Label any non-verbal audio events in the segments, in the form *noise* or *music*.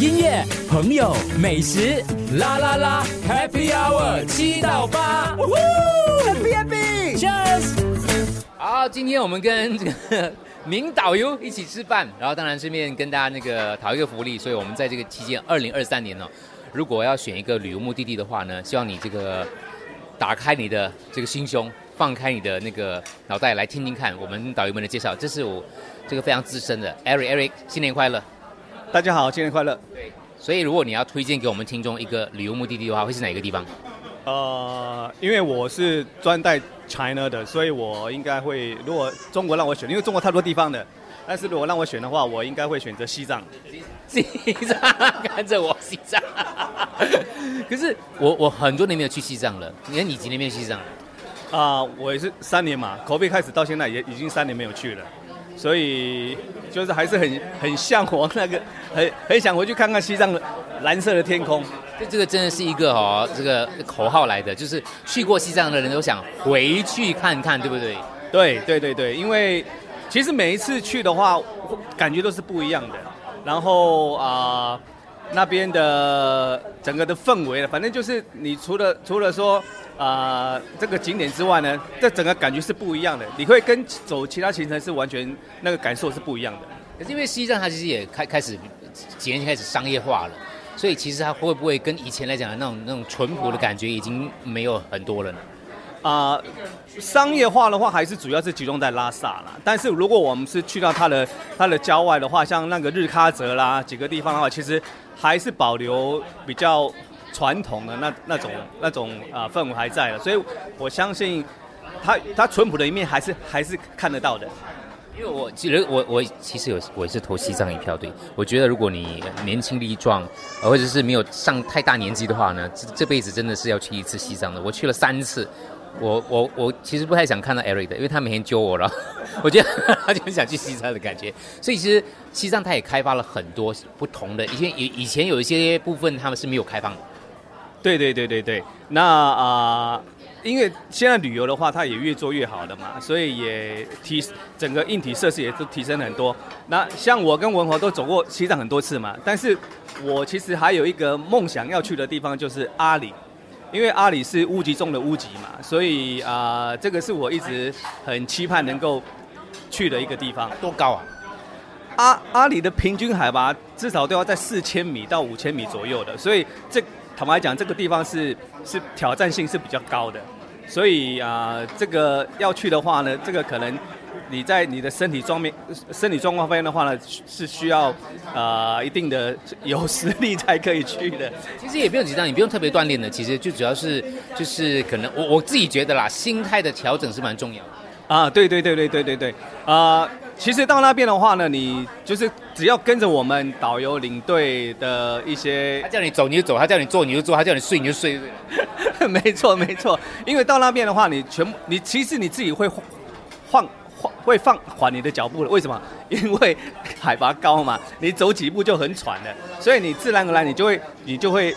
音乐、朋友、美食，啦啦啦，Happy Hour 七到八，Happy Happy，Cheers！好，今天我们跟这个 *laughs* 名导游一起吃饭，然后当然顺便跟大家那个讨一个福利，所以我们在这个期间，二零二三年呢，如果要选一个旅游目的地的话呢，希望你这个打开你的这个心胸，放开你的那个脑袋来听听看我们导游们的介绍。这是我这个非常资深的 Eric Eric，新年快乐！大家好，新年快乐。对，所以如果你要推荐给我们听众一个旅游目的地的话，会是哪个地方？呃，因为我是专带 China 的，所以我应该会，如果中国让我选，因为中国太多地方的，但是如果让我选的话，我应该会选择西藏。西藏，看着我西藏。*laughs* 可是我我很多年没有去西藏了，你看你几年没有去西藏？啊，我也是三年嘛，口碑开始到现在也已经三年没有去了。所以就是还是很很向往那个，很很想回去看看西藏的蓝色的天空。这这个真的是一个哦，这个口号来的，就是去过西藏的人都想回去看看，对不对？对对对对，因为其实每一次去的话，感觉都是不一样的。然后啊，那边的整个的氛围了，反正就是你除了除了说。啊，这个景点之外呢，这整个感觉是不一样的。你会跟走其他行程是完全那个感受是不一样的。可是因为西藏它其实也开开始几年前开始商业化了，所以其实它会不会跟以前来讲的那种那种淳朴的感觉已经没有很多了呢？啊，商业化的话还是主要是集中在拉萨啦。但是如果我们是去到它的它的郊外的话，像那个日喀则啦几个地方的话，其实还是保留比较。传统的那那种那种啊氛围还在的，所以我相信他他淳朴的一面还是还是看得到的。因为我其实我我其实有我也是投西藏一票，对我觉得如果你年轻力壮，或者是没有上太大年纪的话呢，这这辈子真的是要去一次西藏的。我去了三次，我我我其实不太想看到 Eric 的，因为他每天揪我了，我觉得他就很想去西藏的感觉。所以其实西藏它也开发了很多不同的，以前以以前有一些部分他们是没有开放的。对对对对对，那啊，因为现在旅游的话，它也越做越好了嘛，所以也提整个硬体设施也都提升了很多。那像我跟文华都走过西藏很多次嘛，但是我其实还有一个梦想要去的地方就是阿里，因为阿里是屋脊中的屋脊嘛，所以啊，这个是我一直很期盼能够去的一个地方。多高啊？阿阿里的平均海拔至少都要在四千米到五千米左右的，所以这。坦白讲，这个地方是是挑战性是比较高的，所以啊，这个要去的话呢，这个可能你在你的身体状面、身体状况方面的话呢，是需要啊一定的有实力才可以去的。其实也不用紧张，你不用特别锻炼的，其实就主要是就是可能我我自己觉得啦，心态的调整是蛮重要的。啊，对对对对对对对，啊，其实到那边的话呢，你就是只要跟着我们导游领队的一些，他叫你走你就走，他叫你坐你就坐，他叫你睡你就睡，*laughs* 没错没错，因为到那边的话，你全部你其实你自己会放放会放缓你的脚步了，为什么？因为海拔高嘛，你走几步就很喘的，所以你自然而然你就会你就会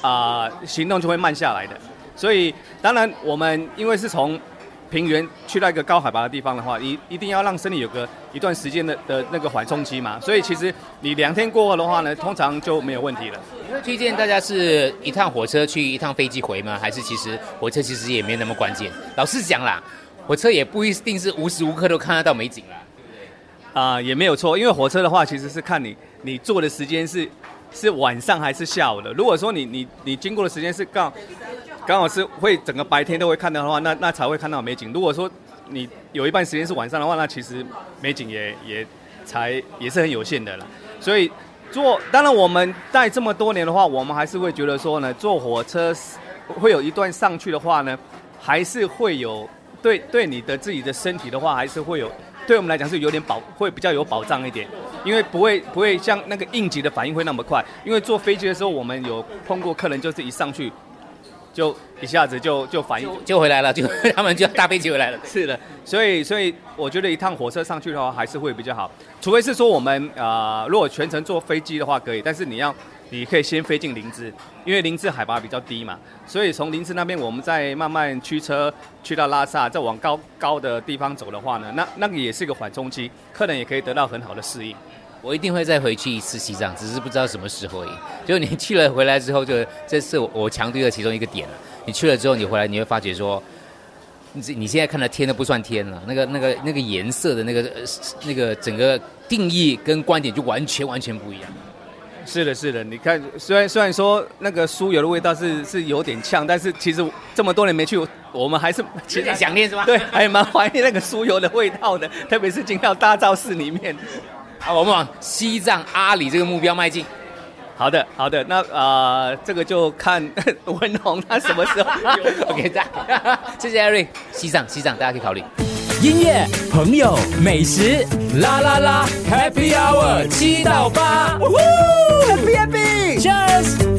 啊行动就会慢下来的，所以当然我们因为是从。平原去到一个高海拔的地方的话，一一定要让身体有个一段时间的的那个缓冲期嘛。所以其实你两天过后的话呢，通常就没有问题了。你会推荐大家是一趟火车去一趟飞机回吗？还是其实火车其实也没那么关键？老实讲啦，火车也不一定是无时无刻都看得到美景啦，啊，也没有错，因为火车的话其实是看你你坐的时间是是晚上还是下午的。如果说你你你经过的时间是刚。刚好是会整个白天都会看到的话，那那才会看到美景。如果说你有一半时间是晚上的话，那其实美景也也才也是很有限的了。所以坐，当然我们在这么多年的话，我们还是会觉得说呢，坐火车会有一段上去的话呢，还是会有对对你的自己的身体的话，还是会有对我们来讲是有点保，会比较有保障一点，因为不会不会像那个应急的反应会那么快。因为坐飞机的时候，我们有碰过客人，就是一上去。就一下子就就反应就回来了，就 *laughs* 他们就搭飞机回来了。是的，所以所以我觉得一趟火车上去的话还是会比较好，除非是说我们啊，如果全程坐飞机的话可以，但是你要你可以先飞进林芝，因为林芝海拔比较低嘛，所以从林芝那边我们再慢慢驱车去到拉萨，再往高高的地方走的话呢，那那个也是一个缓冲期，客人也可以得到很好的适应。我一定会再回去一次西藏，只是不知道什么时候而已。就你去了回来之后，就这是我我强调的其中一个点了。你去了之后，你回来你会发觉说，你你现在看的天都不算天了，那个那个那个颜色的那个那个整个定义跟观点就完全完全不一样。是的，是的，你看，虽然虽然说那个酥油的味道是是有点呛，但是其实这么多年没去，我们还是 *laughs* 有点想念是吧？对，还蛮怀念那个酥油的味道的，特别是进到大昭寺里面。好，我们往西藏阿里这个目标迈进。好的，好的，那呃，这个就看 *laughs* 文宏他什么时候。*laughs* OK，再谢谢艾瑞。西藏，西藏，大家可以考虑。音乐、朋友、美食，啦啦啦，Happy Hour 七到八，Happy Happy，Cheers。